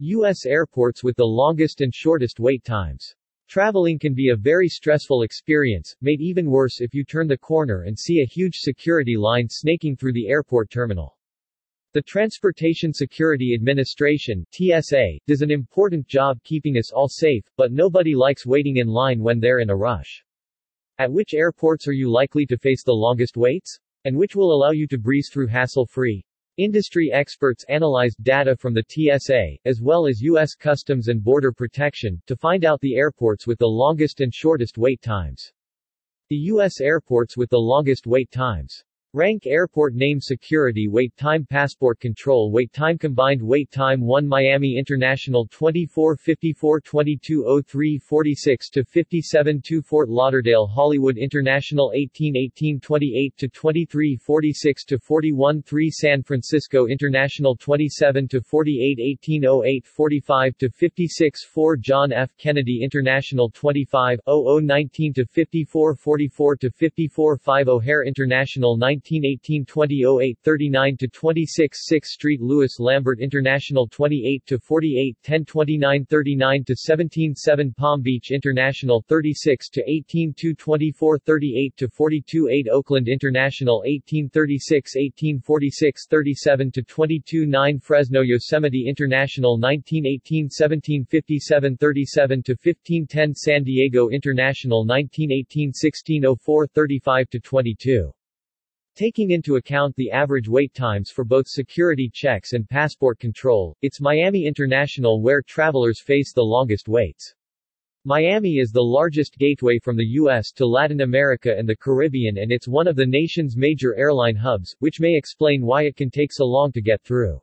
U.S. airports with the longest and shortest wait times. Traveling can be a very stressful experience, made even worse if you turn the corner and see a huge security line snaking through the airport terminal. The Transportation Security Administration TSA, does an important job keeping us all safe, but nobody likes waiting in line when they're in a rush. At which airports are you likely to face the longest waits? And which will allow you to breeze through hassle-free? Industry experts analyzed data from the TSA, as well as U.S. Customs and Border Protection, to find out the airports with the longest and shortest wait times. The U.S. airports with the longest wait times. Rank Airport Name Security Wait Time Passport Control Wait Time Combined Wait Time 1 Miami International 24 54 22 03 46 to 57 2 Fort Lauderdale Hollywood International 18 18 28 to 23 46 to 41 3 San Francisco International 27 to 48 18 08 45 to 56 4 John F. Kennedy International 25 00 19 to 54 44 to 54 5 O'Hare International 19 1918 2008 39 to 26 6th Street Louis Lambert International 28 to 48 10 29 39 to 17 7 Palm Beach International 36 to 18 2 24 38 to 42 8 Oakland International 1836 1846 37 to 22 9 Fresno Yosemite International 1918 17 57 37 to 15 10 San Diego International 1918 1604 35 to 22 Taking into account the average wait times for both security checks and passport control, it's Miami International where travelers face the longest waits. Miami is the largest gateway from the U.S. to Latin America and the Caribbean and it's one of the nation's major airline hubs, which may explain why it can take so long to get through.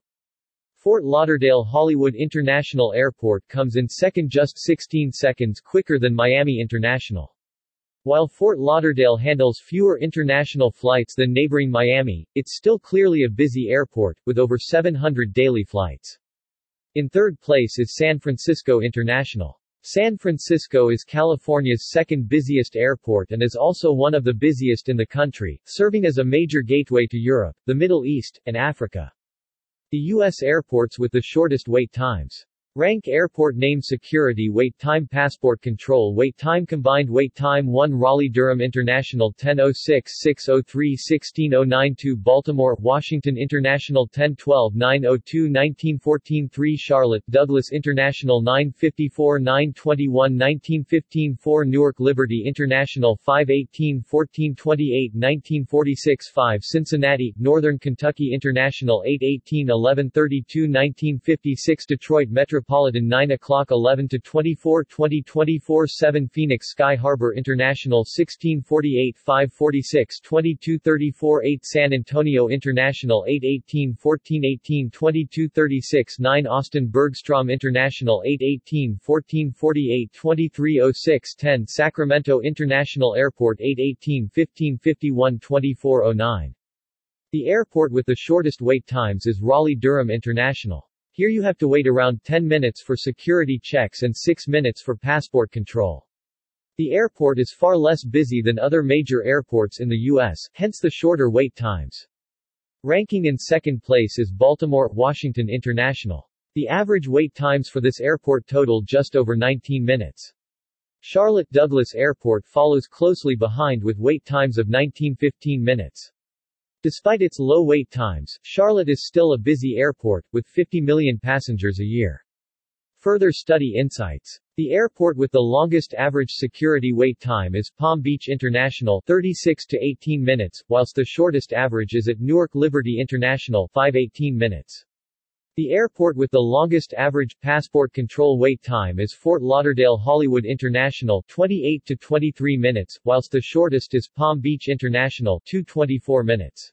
Fort Lauderdale Hollywood International Airport comes in second just 16 seconds quicker than Miami International. While Fort Lauderdale handles fewer international flights than neighboring Miami, it's still clearly a busy airport, with over 700 daily flights. In third place is San Francisco International. San Francisco is California's second busiest airport and is also one of the busiest in the country, serving as a major gateway to Europe, the Middle East, and Africa. The U.S. airports with the shortest wait times. Rank Airport Name Security Wait Time Passport Control Wait Time Combined Wait Time 1 Raleigh-Durham International 10.06-603-1609 Baltimore, Washington International 10.12-902-1914 3 Charlotte, Douglas International 954-921-1915 4 Newark Liberty International 518-1428 1946 5 Cincinnati, Northern Kentucky International 818-1132 1956 Detroit Metro Metropolitan 9 o'clock 11 to 24 2024 7 Phoenix Sky Harbor International 1648 546 2234 8 San Antonio International 818 1418 2236 9 Austin Bergstrom International 818 1448 2306 10 Sacramento International Airport 818 1551 2409 the airport with the shortest wait times is Raleigh-Durham International. Here you have to wait around 10 minutes for security checks and 6 minutes for passport control. The airport is far less busy than other major airports in the U.S., hence the shorter wait times. Ranking in second place is Baltimore, Washington International. The average wait times for this airport total just over 19 minutes. Charlotte Douglas Airport follows closely behind with wait times of 19-15 minutes. Despite its low wait times, Charlotte is still a busy airport, with 50 million passengers a year. Further study insights. The airport with the longest average security wait time is Palm Beach International 36 to 18 minutes, whilst the shortest average is at Newark Liberty International 518 minutes. The airport with the longest average passport control wait time is Fort Lauderdale Hollywood International 28 to 23 minutes, whilst the shortest is Palm Beach International 224 minutes.